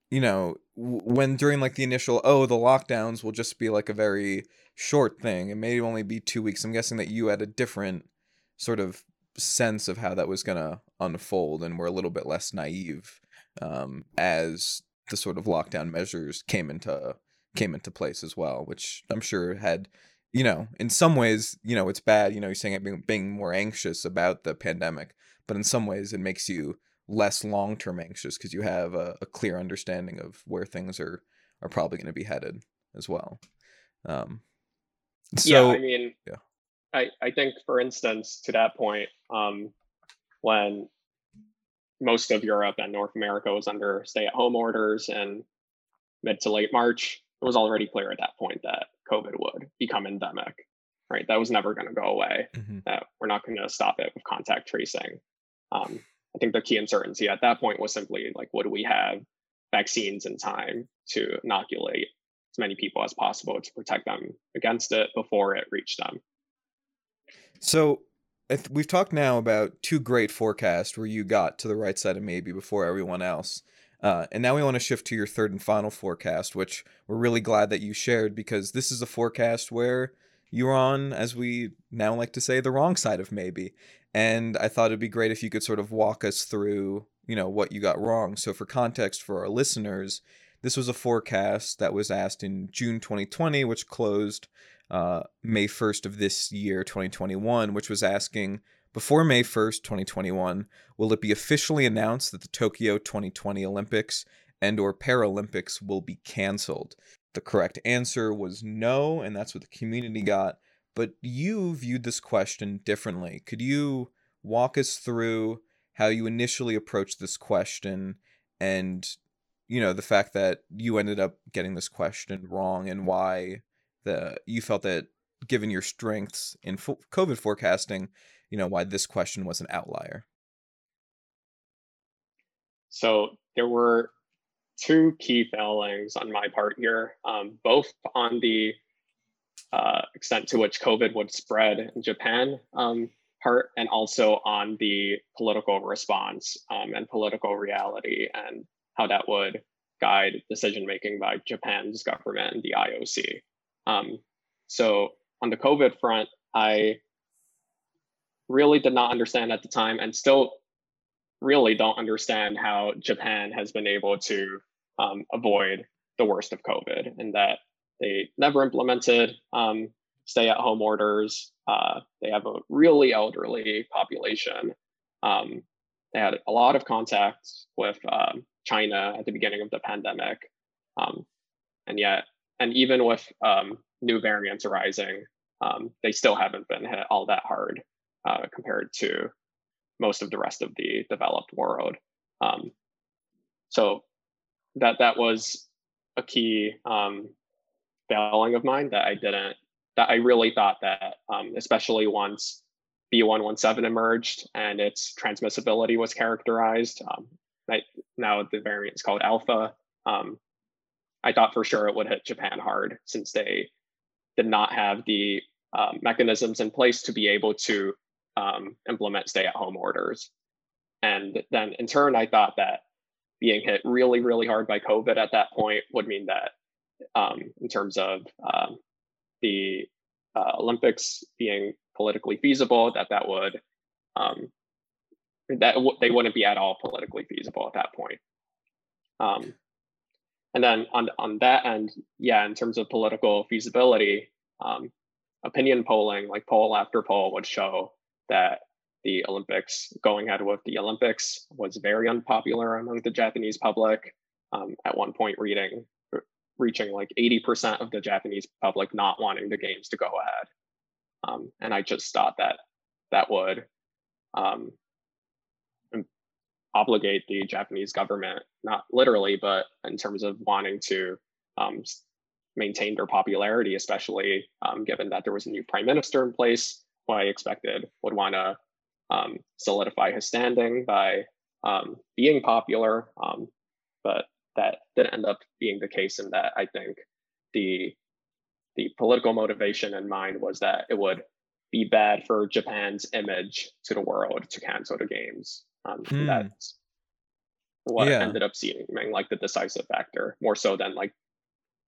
you know, when during like the initial oh the lockdowns will just be like a very short thing, it may only be two weeks. I'm guessing that you had a different sort of sense of how that was gonna unfold, and were a little bit less naive um, as the sort of lockdown measures came into came into place as well, which I'm sure had you know, in some ways, you know, it's bad. You know, you're saying being, being more anxious about the pandemic, but in some ways, it makes you less long term anxious because you have a, a, clear understanding of where things are are probably going to be headed as well. Um, so, yeah, I mean, yeah. I, I think, for instance, to that point, um, when most of Europe and North America was under stay at home orders and mid to late March, it was already clear at that point that COVID would become endemic, right? That was never going to go away. Mm-hmm. That we're not going to stop it with contact tracing. Um, I think the key uncertainty at that point was simply like, do we have vaccines in time to inoculate as many people as possible to protect them against it before it reached them? So we've talked now about two great forecasts where you got to the right side of maybe before everyone else. Uh, and now we want to shift to your third and final forecast, which we're really glad that you shared because this is a forecast where you're on, as we now like to say, the wrong side of maybe. And I thought it'd be great if you could sort of walk us through, you know, what you got wrong. So for context for our listeners, this was a forecast that was asked in June 2020, which closed uh, May 1st of this year, 2021, which was asking before May 1st, 2021, will it be officially announced that the Tokyo 2020 Olympics and or Paralympics will be canceled? The correct answer was no, and that's what the community got. But you viewed this question differently. Could you walk us through how you initially approached this question and you know the fact that you ended up getting this question wrong and why the you felt that given your strengths in covid forecasting you know why this question was an outlier so there were two key failings on my part here um, both on the uh, extent to which covid would spread in japan um, part and also on the political response um, and political reality and how that would guide decision making by japan's government and the ioc um, so on the covid front i really did not understand at the time and still really don't understand how Japan has been able to um, avoid the worst of COVID and that they never implemented um, stay at home orders. Uh, they have a really elderly population. Um, they had a lot of contact with um, China at the beginning of the pandemic. Um, and yet, and even with um, new variants arising, they still haven't been hit all that hard uh, compared to most of the rest of the developed world. Um, so that that was a key um, failing of mine that I didn't that I really thought that um, especially once B117 emerged and its transmissibility was characterized. Um, I, now the variant is called alpha. Um, I thought for sure it would hit Japan hard since they did not have the um, mechanisms in place to be able to um, implement stay at home orders. And then in turn, I thought that being hit really, really hard by COVID at that point would mean that, um, in terms of um, the uh, Olympics being politically feasible, that that would um, that w- they wouldn't be at all politically feasible at that point. Um, and then on on that end, yeah, in terms of political feasibility, um, opinion polling, like poll after poll, would show that the Olympics, going ahead with the Olympics, was very unpopular among the Japanese public. Um, at one point, reading reaching like 80% of the Japanese public not wanting the games to go ahead. Um, and I just thought that that would um, obligate the Japanese government, not literally, but in terms of wanting to um, maintain their popularity, especially um, given that there was a new prime minister in place who I expected would want to um, solidify his standing by um, being popular. Um, but that didn't end up being the case, in that I think the the political motivation in mind was that it would be bad for Japan's image to the world to cancel the games. Um, Hmm. That's what Yeah. ended up seeming like the decisive factor, more so than like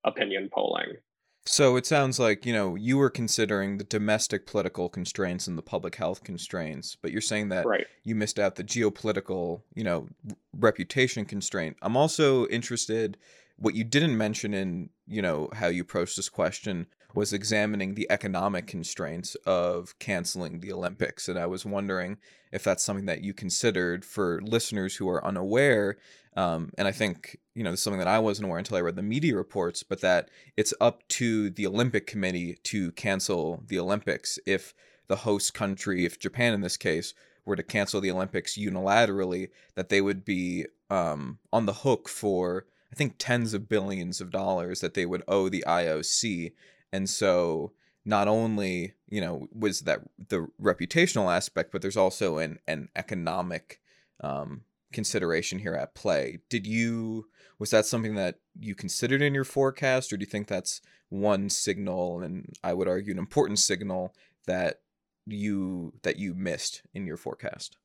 opinion polling. So it sounds like, you know, you were considering the domestic political constraints and the public health constraints, but you're saying that Right. you missed out the geopolitical, you know, reputation constraint. I'm also interested what you didn't mention in, you know, how you approached this question was examining the economic constraints of canceling the Olympics. And I was wondering if that's something that you considered for listeners who are unaware. Um, and I think, you know, this is something that I wasn't aware until I read the media reports, but that it's up to the Olympic Committee to cancel the Olympics if the host country, if Japan in this case, were to cancel the Olympics unilaterally, that they would be um, on the hook for, I think, tens of billions of dollars that they would owe the IOC. And so not only, you know, was that the reputational aspect, but there's also an, an economic um, consideration here at play. Did you, was that something that you considered in your forecast, or do you think that's one signal, and I would argue an important signal that you that you missed in your forecast?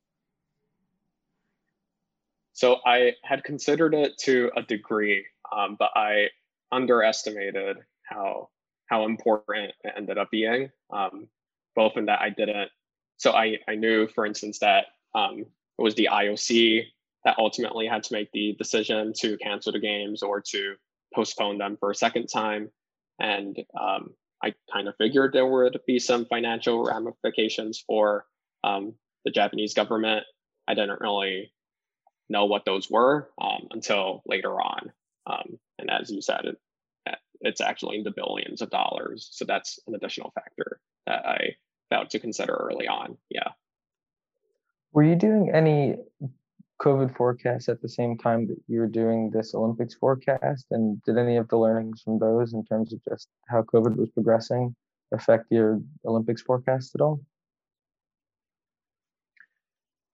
So I had considered it to a degree, um, but I underestimated how how important it ended up being. Um, both in that I didn't. So I I knew, for instance, that um, it was the IOC that ultimately had to make the decision to cancel the games or to postpone them for a second time, and um, I kind of figured there would be some financial ramifications for um, the Japanese government. I didn't really know what those were um, until later on. Um, and as you said, it, it's actually in the billions of dollars. So that's an additional factor that I about to consider early on. Yeah. Were you doing any COVID forecasts at the same time that you were doing this Olympics forecast? And did any of the learnings from those in terms of just how COVID was progressing affect your Olympics forecast at all?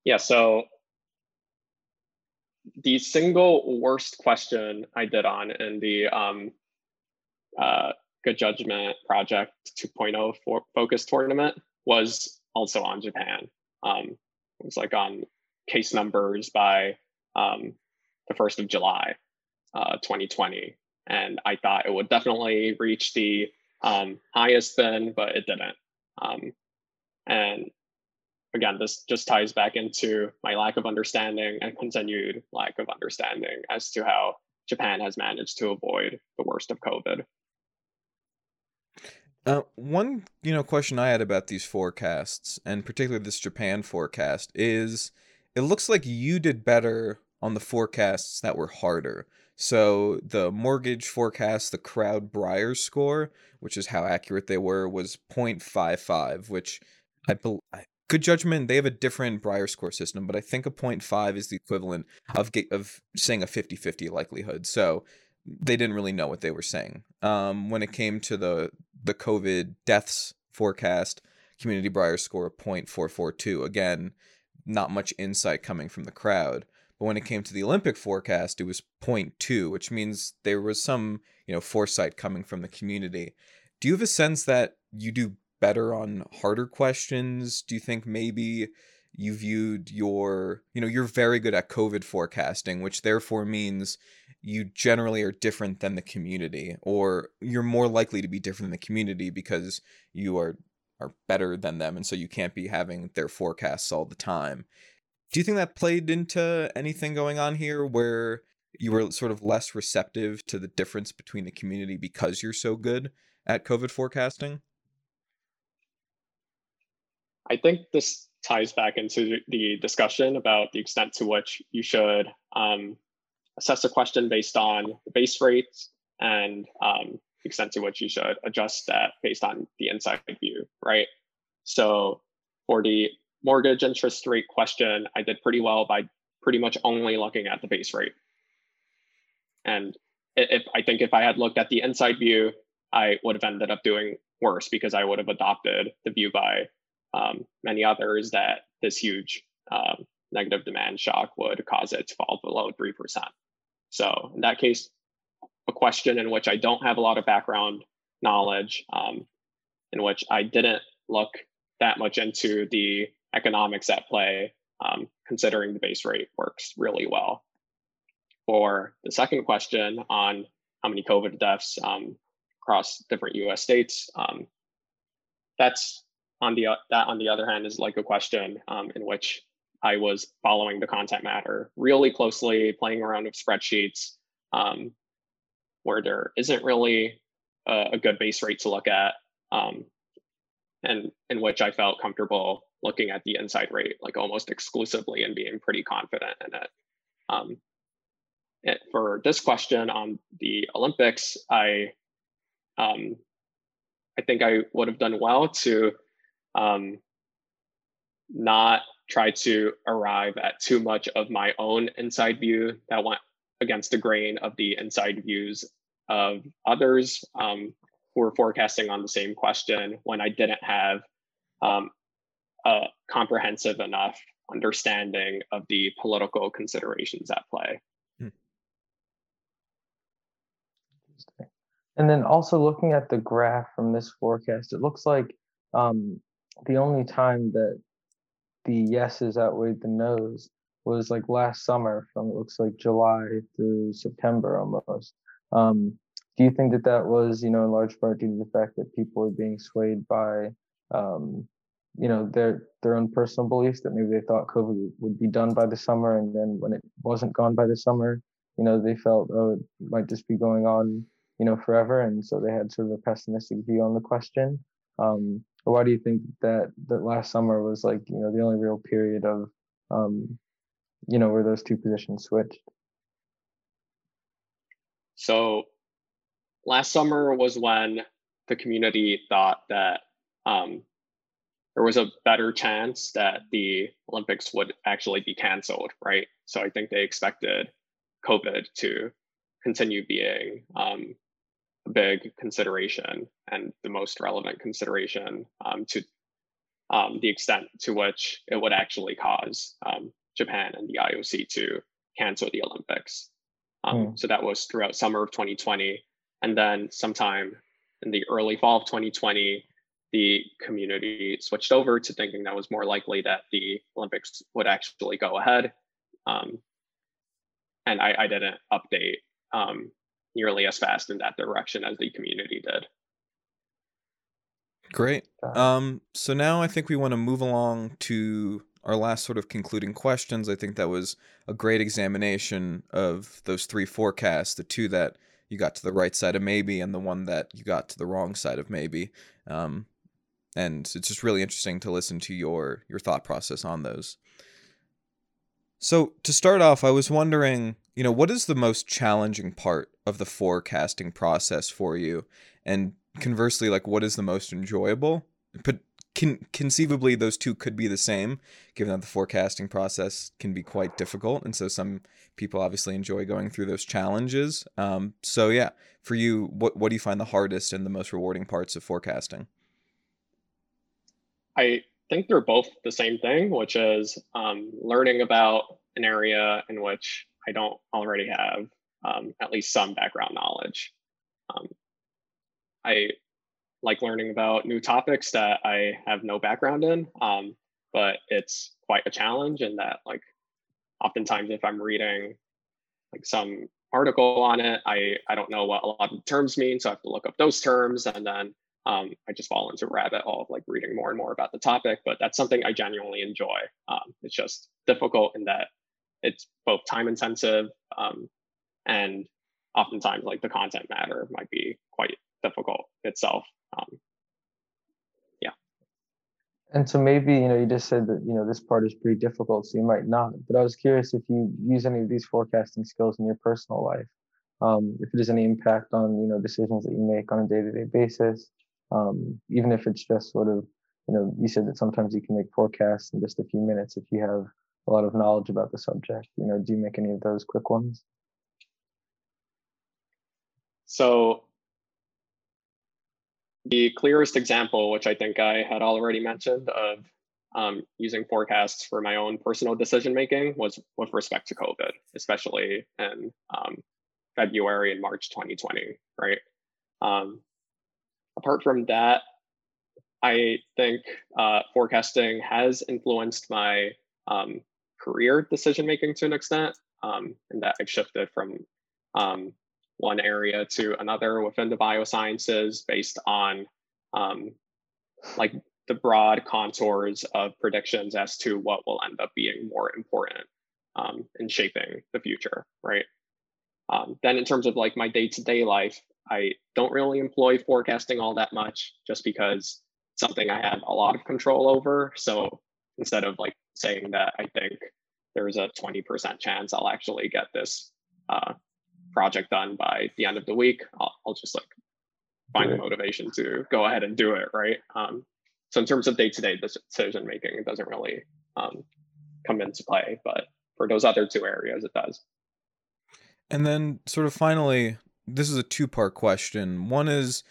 Yeah. So the single worst question I did on in the um, uh, Good Judgment Project 2.0 for focus tournament was also on Japan. Um, it was like on case numbers by um, the 1st of July, uh, 2020. And I thought it would definitely reach the um, highest then, but it didn't. Um, and again, this just ties back into my lack of understanding and continued lack of understanding as to how Japan has managed to avoid the worst of COVID. Uh, one you know question I had about these forecasts, and particularly this Japan forecast, is it looks like you did better on the forecasts that were harder. So the mortgage forecast, the crowd Brier score, which is how accurate they were, was 0.55, which I believe. Good judgment. They have a different Brier score system, but I think a 0.5 is the equivalent of of saying a 50-50 likelihood. So they didn't really know what they were saying. Um, when it came to the the COVID deaths forecast, community Brier score of 0.442. Again, not much insight coming from the crowd. But when it came to the Olympic forecast, it was 0.2, which means there was some, you know, foresight coming from the community. Do you have a sense that you do better on harder questions? Do you think maybe you viewed your, you know, you're very good at COVID forecasting, which therefore means you generally are different than the community, or you're more likely to be different than the community because you are are better than them, and so you can't be having their forecasts all the time. Do you think that played into anything going on here where you were sort of less receptive to the difference between the community because you're so good at COVID forecasting? I think this ties back into the discussion about the extent to which you should um, assess a question based on the base rates and um, the extent to which you should adjust that based on the inside view, right? So for the mortgage interest rate question, I did pretty well by pretty much only looking at the base rate. And if I think if I had looked at the inside view, I would have ended up doing worse because I would have adopted the view by um, many others that this huge um, negative demand shock would cause it to fall below 3%. So in that case, a question in which I don't have a lot of background knowledge, um, in which I didn't look that much into the economics at play, um, considering the base rate works really well. For the second question on how many COVID deaths um, across different U.S. states, um, that's on the that on the other hand is like a question um, in which I was following the content matter really closely, playing around with spreadsheets, um, where there isn't really a, a, good base rate to look at, um, and in which I felt comfortable looking at the inside rate like almost exclusively and being pretty confident in it. Um, it for this question on the Olympics, I um, I think I would have done well to um, not try to arrive at too much of my own inside view that went against the grain of the inside views of others um, who were forecasting on the same question when I didn't have um, a comprehensive enough understanding of the political considerations at play. And then also looking at the graph from this forecast, it looks like um, the only time that the yeses outweighed the nos was like last summer from it looks like July through September almost. Um, do you think that that was, you know, in large part due to the fact that people were being swayed by, um, you know, their their own personal beliefs that maybe they thought COVID would be done by the summer, and then when it wasn't gone by the summer, you know, they felt oh it might just be going on, you know, forever, and so they had sort of a pessimistic view on the question. Um, why do you think that that last summer was like you know the only real period of um, you know where those two positions switched? So last summer was when the community thought that um, there was a better chance that the Olympics would actually be canceled, right? So I think they expected COVID to continue being um, big consideration and the most relevant consideration um, to um, the extent to which it would actually cause um, Japan and the IOC to cancel the Olympics. Mm. So that was throughout summer of 2020. And then sometime in the early fall of 2020, the community switched over to thinking that was more likely that the Olympics would actually go ahead. Um, and I, I, didn't update um, nearly as fast in that direction as the community did. Great. Um, so now I think we want to move along to our last sort of concluding questions. I think that was a great examination of those three forecasts, the two that you got to the right side of maybe and the one that you got to the wrong side of maybe. Um, and it's just really interesting to listen to your your thought process on those. So to start off, I was wondering, you know, what is the most challenging part of the forecasting process for you? And conversely, like what is the most enjoyable? But can conceivably those two could be the same, given that the forecasting process can be quite difficult, and so some people obviously enjoy going through those challenges. Um, so yeah, for you, what what do you find the hardest and the most rewarding parts of forecasting? I think they're both the same thing, which is um, learning about an area in which I don't already have um, at least some background knowledge. Um, I like learning about new topics that I have no background in, um, but it's quite a challenge in that like oftentimes if I'm reading like some article on it, I, I don't know what a lot of terms mean, so I have to look up those terms and then um, I just fall into a rabbit hole of like reading more and more about the topic. But that's something I genuinely enjoy. Um, it's just difficult in that it's both time intensive um, and oftentimes like the content matter might be quite difficult itself. Um, yeah. And so maybe you know you just said that you know this part is pretty difficult, so you might not. But I was curious if you use any of these forecasting skills in your personal life. Um, if it has any impact on you know decisions that you make on a day-to-day basis, um, even if it's just sort of you know you said that sometimes you can make forecasts in just a few minutes if you have a lot of knowledge about the subject. You know do you make any of those quick ones? So the clearest example which i think i had already mentioned of um, using forecasts for my own personal decision making was with respect to covid especially in um, february and march 2020 right? Um, apart from that, I think uh, forecasting has influenced my um, career decision making to an extent, um, and that I've shifted from um, one area to another within the biosciences based on um, like the broad contours of predictions as to what will end up being more important um, in shaping the future, right? Um, then in terms of like my day-to-day life, I don't really employ forecasting all that much just because something I have a lot of control over. So instead of like saying that I think there's a 20% chance I'll actually get this uh, project done by the end of the week, I'll, I'll just like find the motivation to go ahead and do it, right? Um, so in terms of day-to-day decision making, it doesn't really um, come into play, but for those other two areas, it does. And then, sort of finally, this is a two part question. One is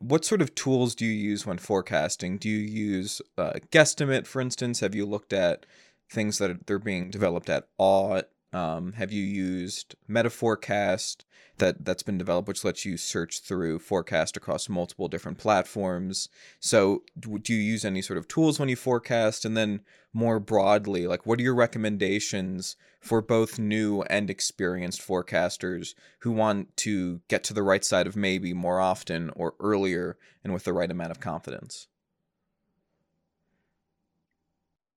what sort of tools do you use when forecasting? Do you use uh, guesstimate, for instance? Have you looked at things that are, being developed at Ought? Um, have you used MetaForecast that that's been developed, which lets you search through forecast across multiple different platforms? So, do you use any sort of tools when you forecast? And then, more broadly, like what are your recommendations for both new and experienced forecasters who want to get to the right side of maybe more often or earlier and with the right amount of confidence?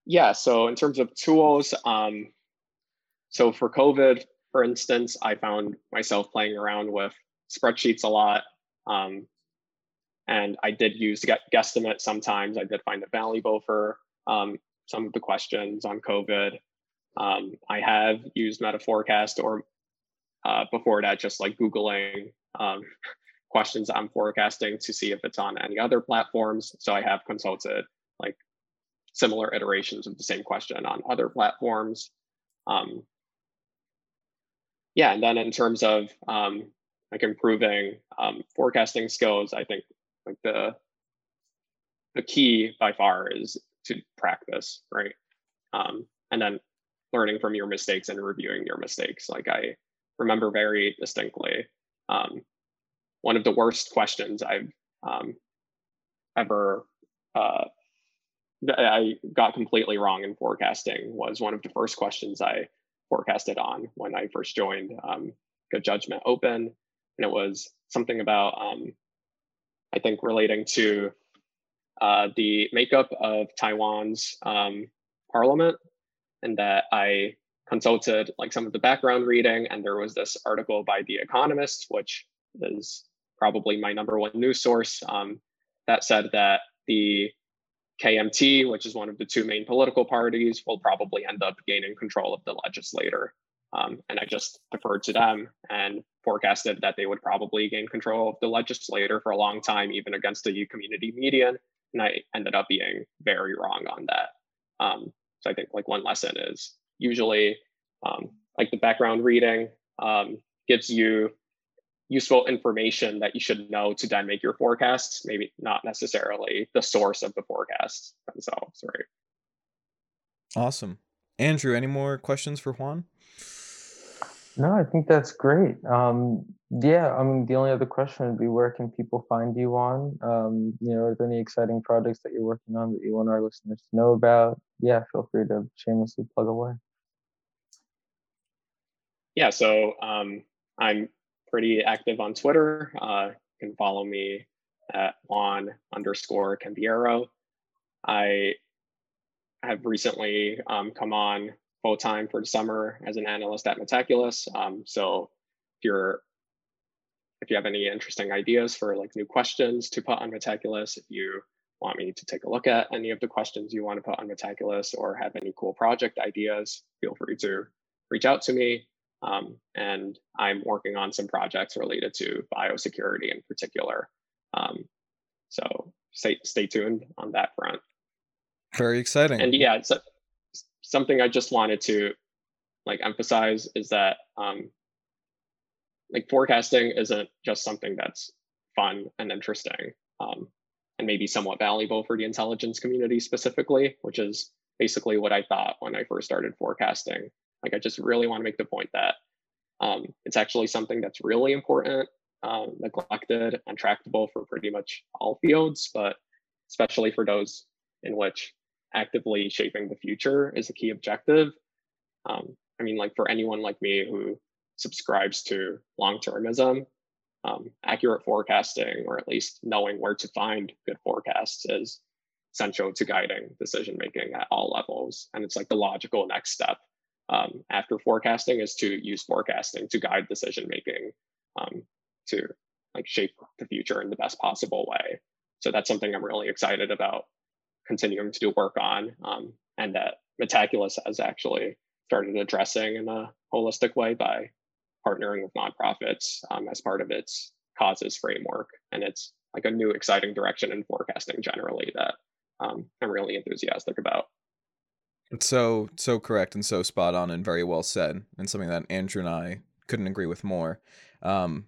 Yeah. So, in terms of tools, um, so for COVID, for instance, I found myself playing around with spreadsheets a lot. Um, and I did use guesstimate sometimes. I did find it valuable for um, some of the questions on COVID. Um, I have used MetaForecast or uh, before that, just like Googling um, [LAUGHS] questions on forecasting to see if it's on any other platforms. So I have consulted like similar iterations of the same question on other platforms. Um, yeah, and then in terms of um, like improving um, forecasting skills, I think like the the key by far is to practice, right? Um, and then learning from your mistakes and reviewing your mistakes. Like I remember very distinctly, um, one of the worst questions I've um, ever uh, I got completely wrong in forecasting was one of the first questions I forecasted on when I first joined um, Good Judgment Open. And it was something about, um, I think, relating to uh, the makeup of Taiwan's um, parliament, and that I consulted like some of the background reading, and there was this article by The Economist, which is probably my number one news source, um, that said that the KMT, which is one of the two main political parties, will probably end up gaining control of the legislature. Um, and I just deferred to them and forecasted that they would probably gain control of the legislature for a long time, even against the community median. And I ended up being very wrong on that. Um, so I think like one lesson is usually um, like the background reading um, gives you useful information that you should know to then make your forecasts, maybe not necessarily the source of the forecasts themselves, right? Awesome. Andrew, any more questions for Juan? No, I think that's great. Um, yeah, I mean, the only other question would be where can people find you on? Um, you know, are there any exciting projects that you're working on that you want our listeners to know about? Yeah, feel free to shamelessly plug away. Yeah, so um, I'm pretty active on Twitter. Uh, you can follow me at Juan underscore Cambeiro. I have recently um, come on full time for the summer as an analyst at Metaculus. Um, so if you're if you have any interesting ideas for like new questions to put on Metaculus, if you want me to take a look at any of the questions you want to put on Metaculus or have any cool project ideas, feel free to reach out to me. Um, and I'm working on some projects related to biosecurity in particular. Um, so stay, stay tuned on that front. Very exciting. And yeah, it's a, something I just wanted to like emphasize is that um, like forecasting isn't just something that's fun and interesting um, and maybe somewhat valuable for the intelligence community specifically, which is basically what I thought when I first started forecasting. Like I just really want to make the point that um, it's actually something that's really important, um, neglected, and tractable for pretty much all fields. But especially for those in which actively shaping the future is a key objective. Um, I mean, like for anyone like me who subscribes to long termism, um, accurate forecasting, or at least knowing where to find good forecasts, is essential to guiding decision making at all levels. And it's like the logical next step um, after forecasting is to use forecasting to guide decision making um, to like shape the future in the best possible way. So that's something I'm really excited about continuing to do work on, um, and that Metaculus has actually started addressing in a holistic way by partnering with nonprofits um, as part of its causes framework. And it's like a new exciting direction in forecasting generally that um, I'm really enthusiastic about. It's so so correct and so spot on and very well said, and something that Andrew and I couldn't agree with more. Um,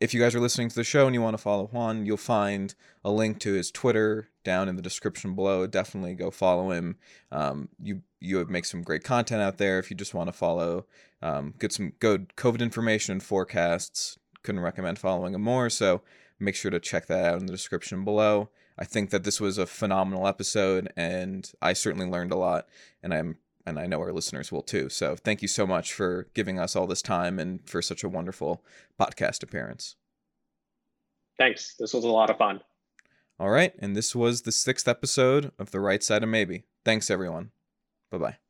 if you guys are listening to the show and you want to follow Juan, you'll find a link to his Twitter down in the description below. Definitely go follow him. Um, you you make some great content out there. If you just want to follow, um, get some good COVID information and forecasts. Couldn't recommend following him more. So make sure to check that out in the description below. I think that this was a phenomenal episode, and I certainly learned a lot. And I'm and I know our listeners will too. So thank you so much for giving us all this time and for such a wonderful podcast appearance. Thanks. This was a lot of fun. All right. And this was the sixth episode of The Right Side of Maybe. Thanks, everyone. Bye bye.